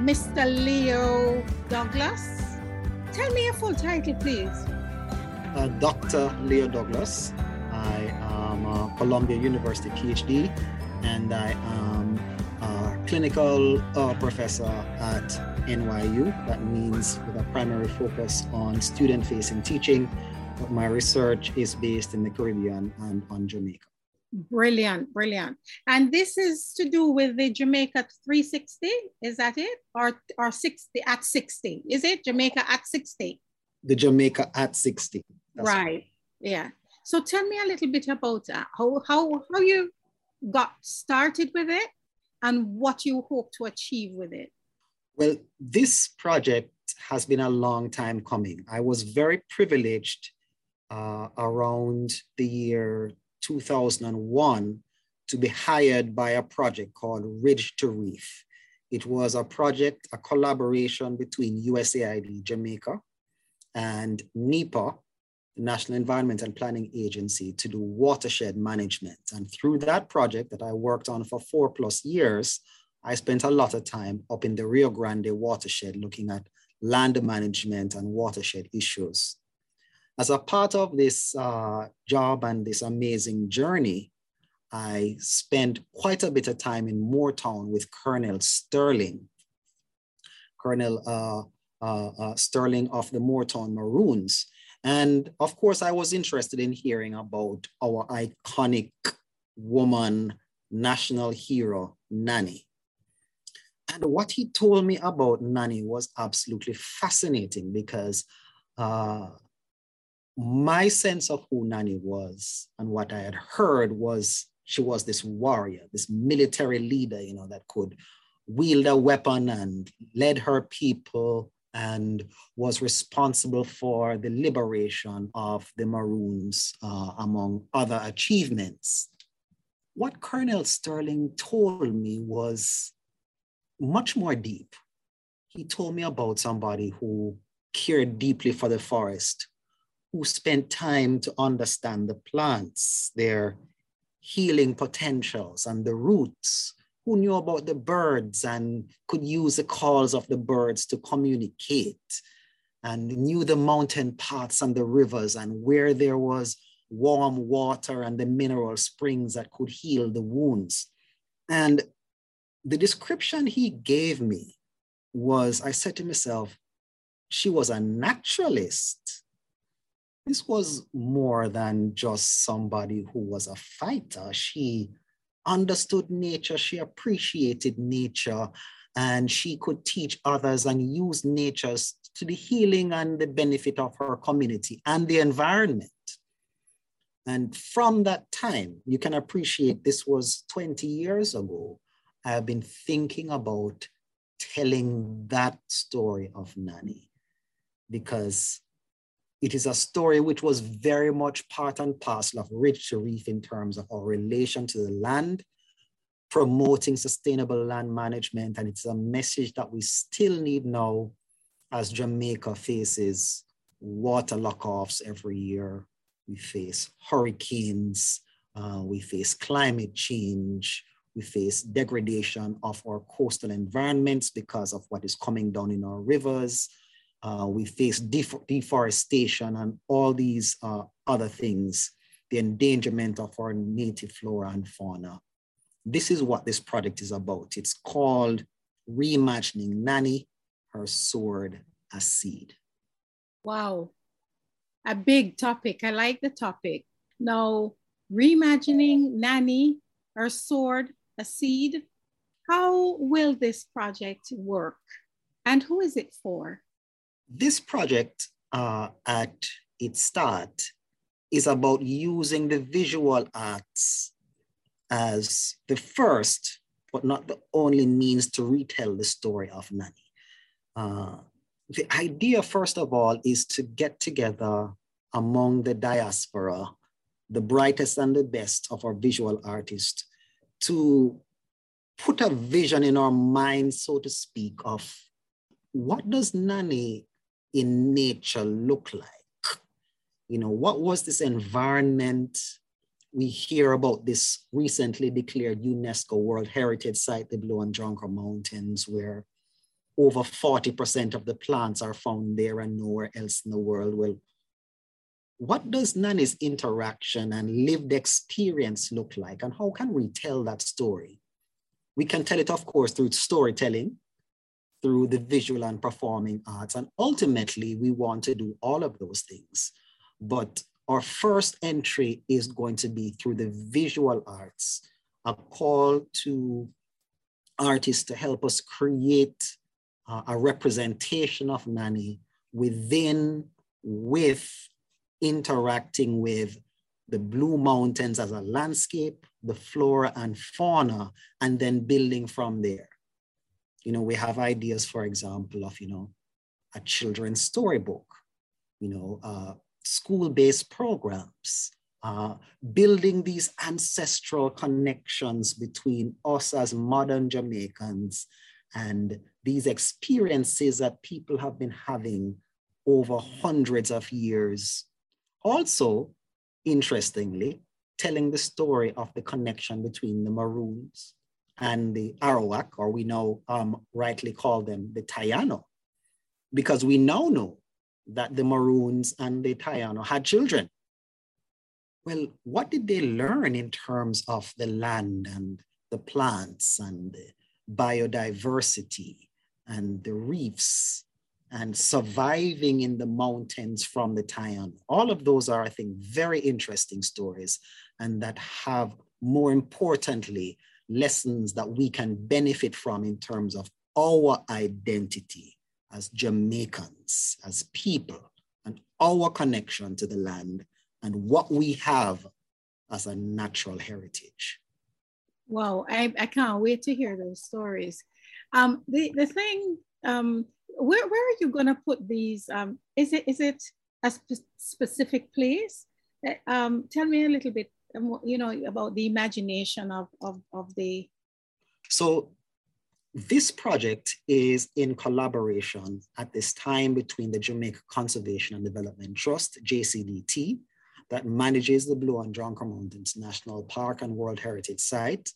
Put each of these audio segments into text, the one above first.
Mr. Leo Douglas. Tell me your full title, please. Uh, Dr. Leo Douglas. I am a Columbia University PhD and I am a clinical uh, professor at NYU. That means with a primary focus on student facing teaching. But my research is based in the Caribbean and on Jamaica. Brilliant, brilliant. And this is to do with the Jamaica 360, is that it? Or, or 60 at 60? Is it Jamaica at 60? The Jamaica at 60. right. Right. Yeah. So tell me a little bit about that. How, how, how you got started with it and what you hope to achieve with it. Well, this project has been a long time coming. I was very privileged uh, around the year 2001 to be hired by a project called Ridge to Reef. It was a project, a collaboration between USAID Jamaica and NEPA, the National Environment and Planning Agency, to do watershed management. And through that project that I worked on for four plus years, I spent a lot of time up in the Rio Grande watershed looking at land management and watershed issues. As a part of this uh, job and this amazing journey, I spent quite a bit of time in Moortown with Colonel Sterling, Colonel uh, uh, uh, Sterling of the Moortown Maroons. And of course, I was interested in hearing about our iconic woman national hero, Nanny. And what he told me about Nanny was absolutely fascinating because uh, my sense of who Nanny was and what I had heard was she was this warrior, this military leader, you know, that could wield a weapon and led her people and was responsible for the liberation of the Maroons, uh, among other achievements. What Colonel Sterling told me was much more deep. He told me about somebody who cared deeply for the forest, who spent time to understand the plants, their healing potentials and the roots, who knew about the birds and could use the calls of the birds to communicate, and knew the mountain paths and the rivers and where there was warm water and the mineral springs that could heal the wounds. And the description he gave me was I said to myself, she was a naturalist this was mm. more than just somebody who was a fighter. She understood nature, she appreciated nature, and she could teach others and use nature to the healing and the benefit of her community and the environment. And from that time, you can appreciate this was 20 years ago. I have been thinking about telling that story of Nanny because it is a story which was very much part and parcel of to Reef in terms of our relation to the land, promoting sustainable land management. And it's a message that we still need now as Jamaica faces water lockoffs every year. We face hurricanes, uh, we face climate change, we face degradation of our coastal environments because of what is coming down in our rivers. Uh, we face def deforestation and all these uh, other things, the endangerment of our native flora and fauna. This is what this project is about. It's called Reimagining Nanny, Her Sword, a Seed. Wow, a big topic. I like the topic. Now, reimagining Nanny, her sword, a seed. How will this project work? And who is it for? This project uh, at its start is about using the visual arts as the first, but not the only means to retell the story of Nanny. Uh, the idea, first of all, is to get together among the diaspora, the brightest and the best of our visual artists, to put a vision in our mind, so to speak, of what does Nanny in nature look like? You know, what was this environment? We hear about this recently declared UNESCO World Heritage Site, the Blue and John Crow Mountains, where over 40% of the plants are found there and nowhere else in the world. Well, what does Nanny's interaction and lived experience look like? And how can we tell that story? We can tell it, of course, through storytelling, through the visual and performing arts. And ultimately, we want to do all of those things. But our first entry is going to be through the visual arts, a call to artists to help us create uh, a representation of Nanny within, with, interacting with the Blue Mountains as a landscape, the flora and fauna, and then building from there. You know, we have ideas, for example, of, you know, a children's storybook, you know, uh, school-based programs, uh, building these ancestral connections between us as modern Jamaicans and these experiences that people have been having over hundreds of years. Also, interestingly, telling the story of the connection between the Maroons and the Arawak, or we now um, rightly call them the Taino, because we now know that the Maroons and the Taino had children. Well, what did they learn in terms of the land and the plants and the biodiversity and the reefs and surviving in the mountains from the Taino? All of those are, I think, very interesting stories and that have, more importantly, lessons that we can benefit from in terms of our identity as Jamaicans, as people, and our connection to the land and what we have as a natural heritage. Wow, I, I can't wait to hear those stories. Um, the, the thing, um, where, where are you gonna put these? Um, is, it, is it a spe specific place? Uh, um, tell me a little bit, you know, about the imagination of, of, of the... So this project is in collaboration at this time between the Jamaica Conservation and Development Trust, JCDT, that manages the Blue and John Crow Mountains National Park and World Heritage Site,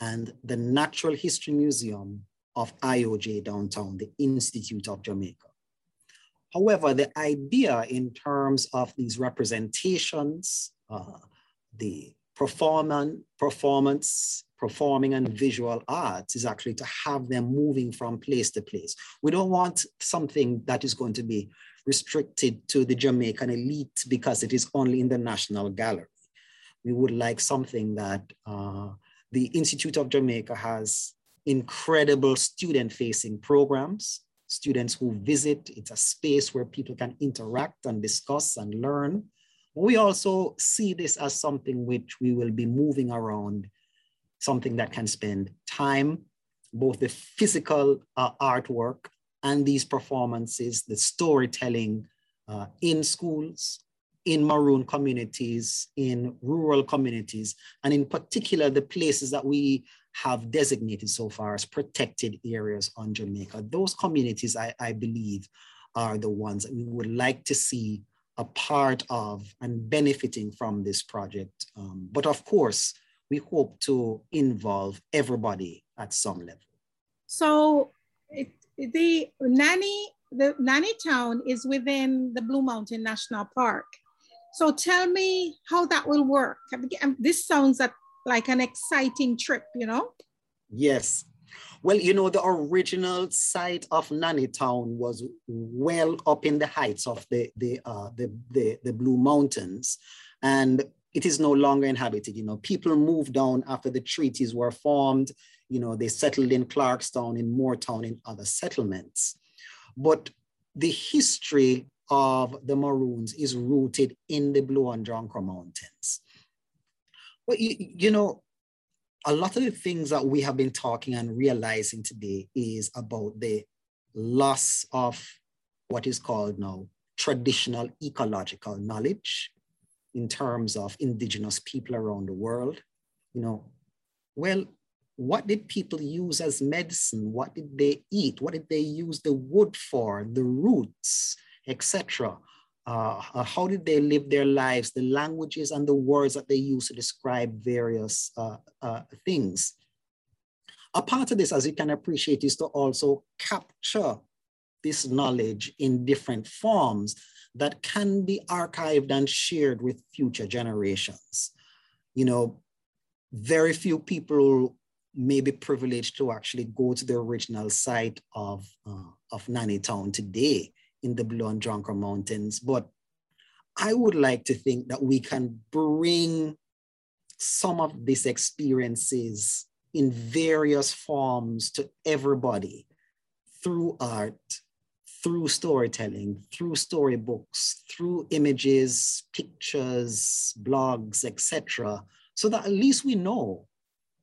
and the Natural History Museum of IOJ downtown, the Institute of Jamaica. However, the idea in terms of these representations, uh, the performance, performance performing and visual arts is actually to have them moving from place to place. We don't want something that is going to be restricted to the Jamaican elite because it is only in the National Gallery. We would like something that uh, the Institute of Jamaica has incredible student-facing programs, students who visit, it's a space where people can interact and discuss and learn. We also see this as something which we will be moving around something that can spend time, both the physical uh, artwork and these performances, the storytelling uh, in schools, in maroon communities, in rural communities, and in particular, the places that we have designated so far as protected areas on Jamaica. Those communities, I, I believe, are the ones that we would like to see a part of and benefiting from this project. Um, but of course, we hope to involve everybody at some level. So it, the nanny, the nanny town is within the Blue Mountain National Park. So tell me how that will work. This sounds like an exciting trip, you know? Yes. Well, you know, the original site of Nanny Town was well up in the heights of the, the, uh, the, the, the Blue Mountains. And it is no longer inhabited. You know, people moved down after the treaties were formed. You know, they settled in Clarkstown, in Moortown, in other settlements. But the history of the Maroons is rooted in the Blue and John Crow Mountains. Well, you, you know, a lot of the things that we have been talking and realizing today is about the loss of what is called now traditional ecological knowledge in terms of indigenous people around the world. You know, well, what did people use as medicine? What did they eat? What did they use the wood for, the roots, etc.? Uh, uh, how did they live their lives, the languages and the words that they use to describe various uh, uh, things. A part of this, as you can appreciate, is to also capture this knowledge in different forms that can be archived and shared with future generations. You know, very few people may be privileged to actually go to the original site of, uh, of Nanny Town today in the Blue and John Crow Mountains. But I would like to think that we can bring some of these experiences in various forms to everybody through art, through storytelling, through storybooks, through images, pictures, blogs, etc., so that at least we know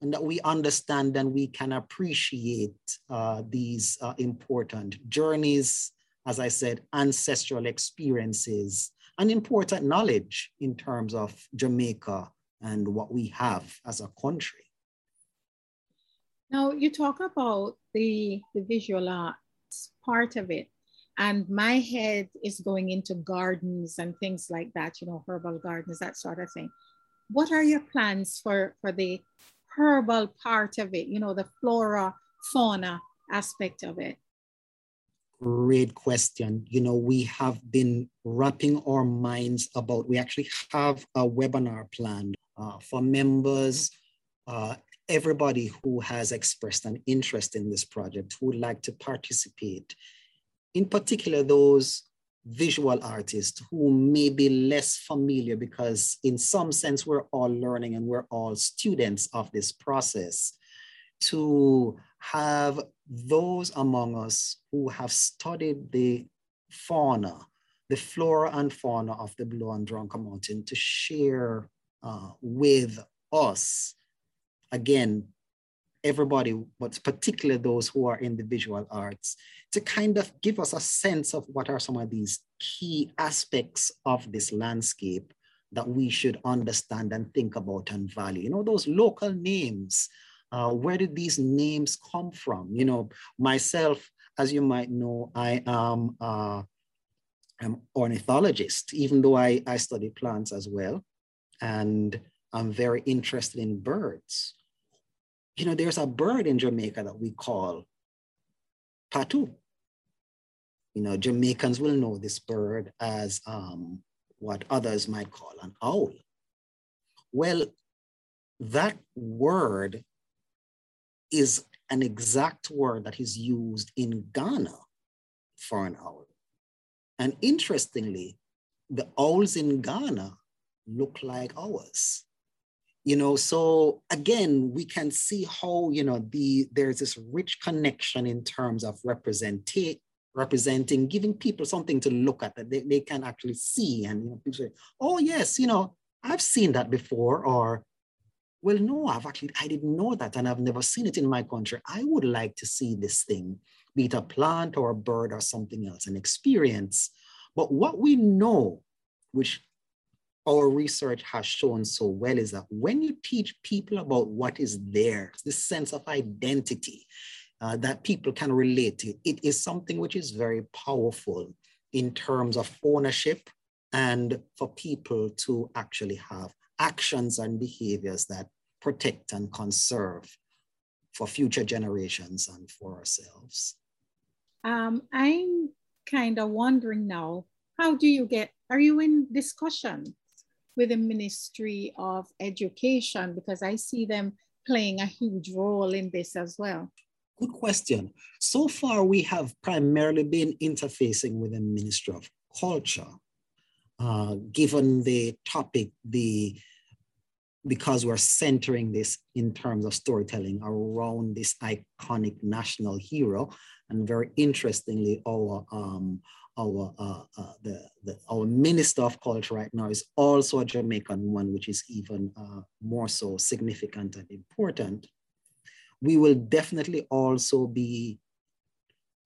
and that we understand and we can appreciate uh, these uh, important journeys, as I said, ancestral experiences, and important knowledge in terms of Jamaica and what we have as a country. Now, you talk about the, the visual arts part of it, and my head is going into gardens and things like that, you know, herbal gardens, that sort of thing. What are your plans for, for the herbal part of it, you know, the flora, fauna aspect of it? Great question. You know, we have been wrapping our minds about, we actually have a webinar planned uh, for members, uh, everybody who has expressed an interest in this project, who would like to participate, in particular those visual artists who may be less familiar because in some sense we're all learning and we're all students of this process to have those among us who have studied the fauna, the flora and fauna of the Blue and John Crow Mountain to share uh, with us, again, everybody, but particularly those who are in the visual arts, to kind of give us a sense of what are some of these key aspects of this landscape that we should understand and think about and value. You know, those local names, uh, where did these names come from? You know, myself, as you might know, I am uh, an ornithologist, even though I, I study plants as well. And I'm very interested in birds. You know, there's a bird in Jamaica that we call Patu. You know, Jamaicans will know this bird as um, what others might call an owl. Well, that word is an exact word that is used in Ghana for an owl. And interestingly, the owls in Ghana look like ours you know so again we can see how you know the there's this rich connection in terms of representing representing giving people something to look at that they, they can actually see and you know people say oh yes you know i've seen that before or well no i've actually i didn't know that and i've never seen it in my country. I would like to see this thing be it a plant or a bird or something else an experience. But what we know which our research has shown so well is that when you teach people about what is there, this sense of identity uh, that people can relate to, it is something which is very powerful in terms of ownership and for people to actually have actions and behaviors that protect and conserve for future generations and for ourselves. Um, I'm kind of wondering now, how do you get, are you in discussion with the Ministry of Education? Because I see them playing a huge role in this as well. Good question. So far, we have primarily been interfacing with the Ministry of Culture, uh, given the topic, the because we're centering this in terms of storytelling around this iconic national hero. And very interestingly, our um, our uh, uh, the, the, our minister of culture right now is also a Jamaican woman, which is even uh, more so significant and important. We will definitely also be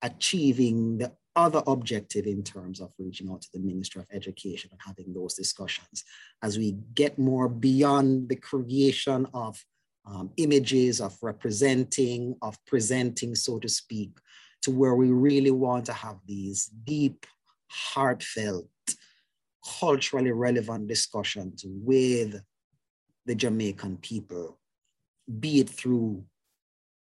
achieving the other objective in terms of reaching out to the Ministry of Education and having those discussions as we get more beyond the creation of um, images, of representing, of presenting, so to speak, to where we really want to have these deep, heartfelt, culturally relevant discussions with the Jamaican people, be it through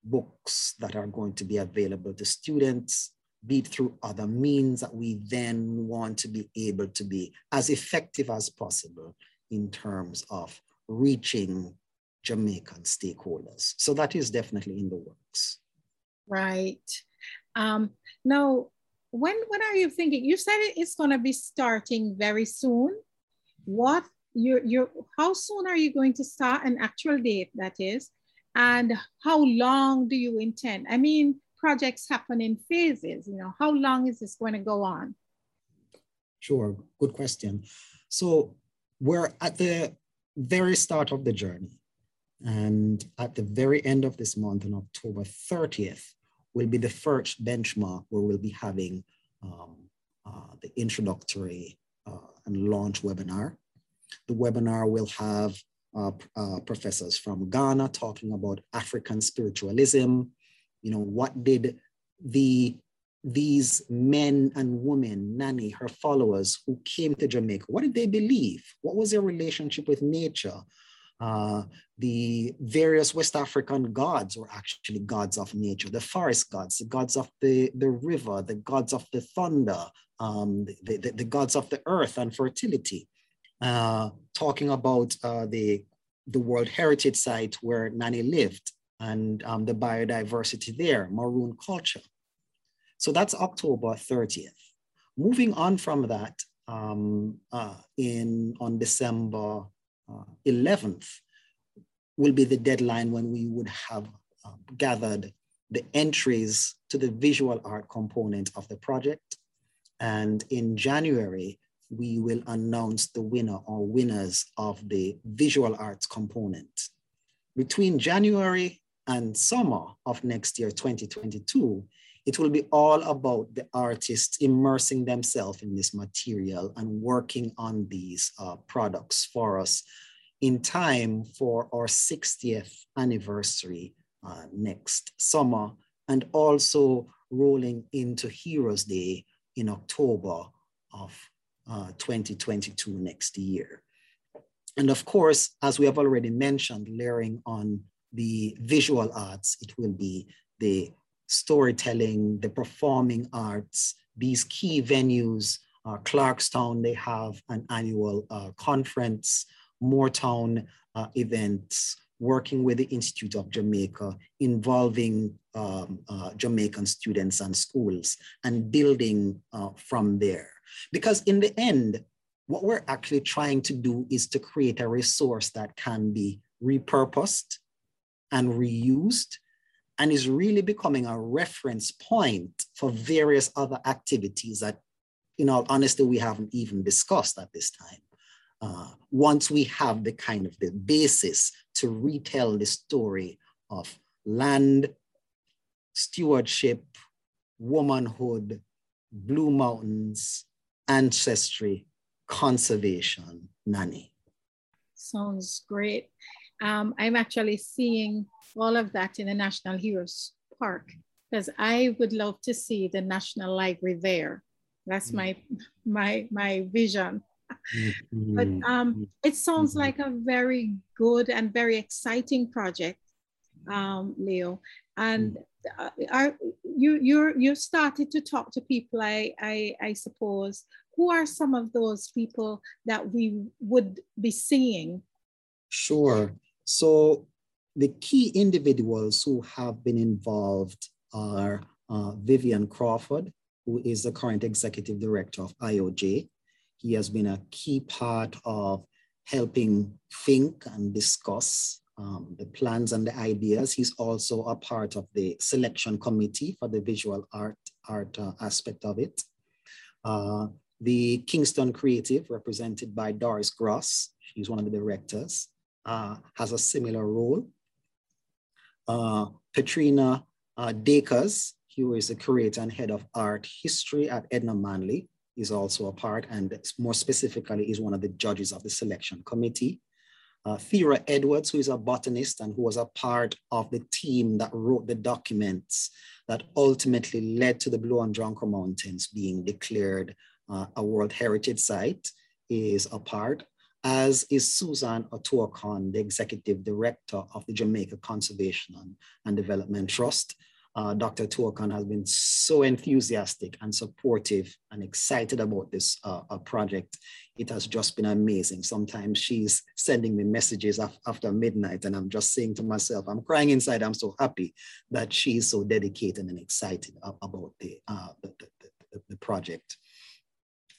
books that are going to be available to students, be it through other means that we then want to be able to be as effective as possible in terms of reaching Jamaican stakeholders. So that is definitely in the works. Right. Um, now, when, when are you thinking? You said it's going to be starting very soon. What you you how soon are you going to start an actual date that is and how long do you intend i mean projects happen in phases you know how long is this going to go on sure good question so we're at the very start of the journey and at the very end of this month on october 30th will be the first benchmark where we'll be having um, uh, the introductory uh, and launch webinar the webinar will have uh, uh, professors from Ghana talking about African spiritualism. You know, what did the these men and women, Nanny, her followers who came to Jamaica, what did they believe? What was their relationship with nature? Uh, the various West African gods were actually gods of nature, the forest gods, the gods of the, the river, the gods of the thunder, um, the, the, the gods of the earth and fertility. Uh, talking about uh, the, the World Heritage Site where Nanny lived and um, the biodiversity there, maroon culture. So that's October 30th. Moving on from that, um, uh, in on December uh, 11th will be the deadline when we would have uh, gathered the entries to the visual art component of the project. And in January, we will announce the winner or winners of the visual arts component. Between January and summer of next year, 2022, it will be all about the artists immersing themselves in this material and working on these uh, products for us in time for our 60th anniversary uh, next summer, and also rolling into Heroes Day in October of uh, 2022 next year. And of course, as we have already mentioned, layering on the visual arts, it will be the storytelling, the performing arts, these key venues. Uh, Clarkstown, they have an annual uh, conference, Moortown uh, events, working with the Institute of Jamaica, involving um, uh, Jamaican students and schools, and building uh, from there. Because in the end, what we're actually trying to do is to create a resource that can be repurposed and reused and is really becoming a reference point for various other activities that, in all honesty, we haven't even discussed at this time. Uh, once we have the kind of the basis to retell the story of land, stewardship, womanhood, Blue Mountains, ancestry, conservation, Nanny. Sounds great. Um, I'm actually seeing all of that in the National Heroes Park because I would love to see the National Library there. That's mm. my my my vision. Mm-hmm. But um, it sounds mm-hmm. like a very good and very exciting project, um, Leo. And mm uh, are you you you started to talk to people I, I i suppose who are some of those people that we would be seeing sure so the key individuals who have been involved are uh, vivian crawford who is the current executive director of ioj he has been a key part of helping think and discuss um, the plans and the ideas. He's also a part of the selection committee for the visual art, art uh, aspect of it. Uh, the Kingston Creative, represented by Doris Gross, she's one of the directors, uh, has a similar role. Uh, Petrina uh, Dacres, who is the curator and head of art history at Edna Manley, is also a part, and more specifically, is one of the judges of the selection committee. Uh, Thera Edwards, who is a botanist and who was a part of the team that wrote the documents that ultimately led to the Blue and John Crow Mountains being declared uh, a World Heritage Site, is a part, as is Susan Otuokon, the executive director of the Jamaica Conservation and Development Trust, uh, Dr. Otuokon has been so enthusiastic and supportive and excited about this uh, uh, project. It has just been amazing. Sometimes she's sending me messages af after midnight and I'm just saying to myself, I'm crying inside. I'm so happy that she's so dedicated and excited about the, uh, the, the, the, the project.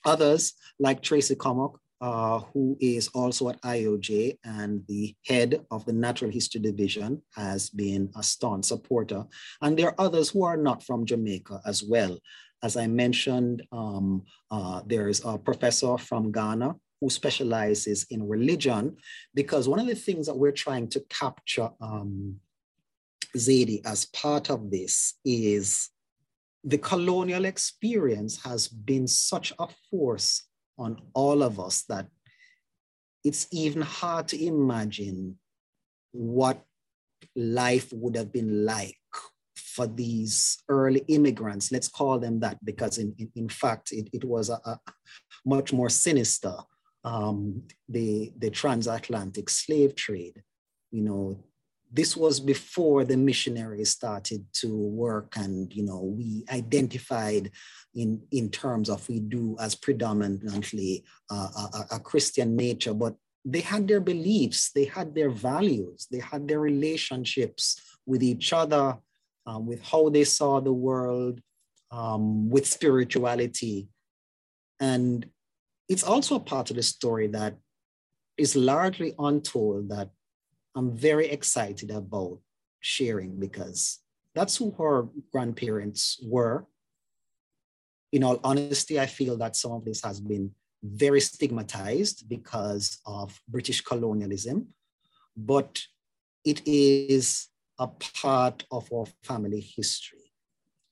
Others like Tracy Commock, uh, who is also at IOJ and the head of the Natural History Division, has been a staunch supporter. And there are others who are not from Jamaica as well. As I mentioned, um, uh, there's a professor from Ghana who specializes in religion, because one of the things that we're trying to capture, um, Zadie, as part of this is the colonial experience has been such a force on all of us that it's even hard to imagine what life would have been like for these early immigrants. Let's call them that because, in, in, in fact, it, it was a, a much more sinister. Um, the, the transatlantic slave trade, you know, this was before the missionaries started to work and you know we identified in in terms of we do as predominantly uh, a, a, christian nature but they had their beliefs they had their values they had their relationships with each other um, with how they saw the world um, with spirituality. And it's also a part of the story that is largely untold that I'm very excited about sharing because that's who her grandparents were. In all honesty, I feel that some of this has been very stigmatized because of British colonialism, but it is a part of our family history.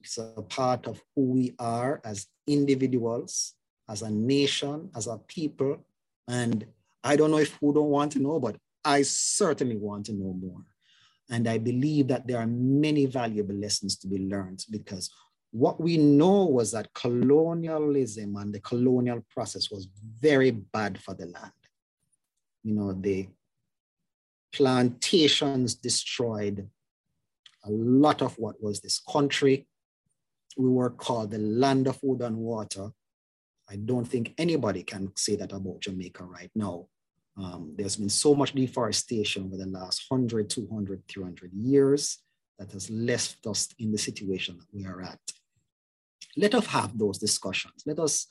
It's a part of who we are as individuals, as a nation, as a people. And I don't know if who don't want to know, but I certainly want to know more. And I believe that there are many valuable lessons to be learned because what we know was that colonialism and the colonial process was very bad for the land. You know, the plantations destroyed a lot of what was this country. We were called the land of wood and water. I don't think anybody can say that about Jamaica right now. Um, there's been so much deforestation over the last 100, 200, 300 years that has left us in the situation that we are at. Let us have those discussions. Let us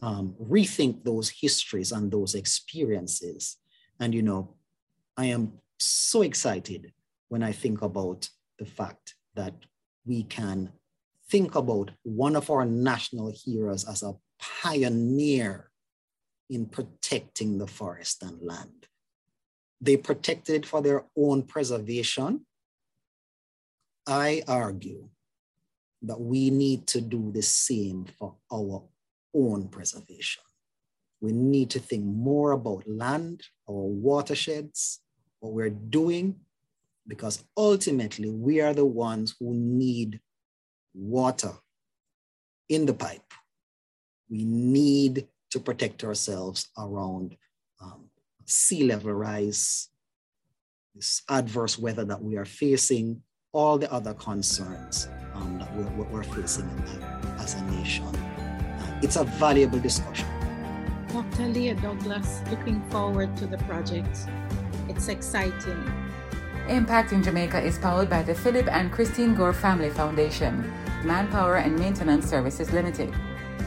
um, rethink those histories and those experiences. And, you know, I am so excited when I think about the fact that we can think about one of our national heroes as a pioneer in protecting the forest and land. They protected it for their own preservation. I argue that we need to do the same for our own preservation. We need to think more about land, our watersheds, what we're doing, because ultimately we are the ones who need water in the pipe. We need to protect ourselves around um, sea level rise, this adverse weather that we are facing, all the other concerns um, that we're, we're facing as a nation. Uh, it's a valuable discussion. Dr. Leo Douglas, looking forward to the project. It's exciting. Impacting Jamaica is powered by the Philip and Christine Gore Family Foundation, Manpower and Maintenance Services Limited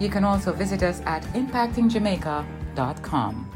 You can also visit us at impactingjamaica.com.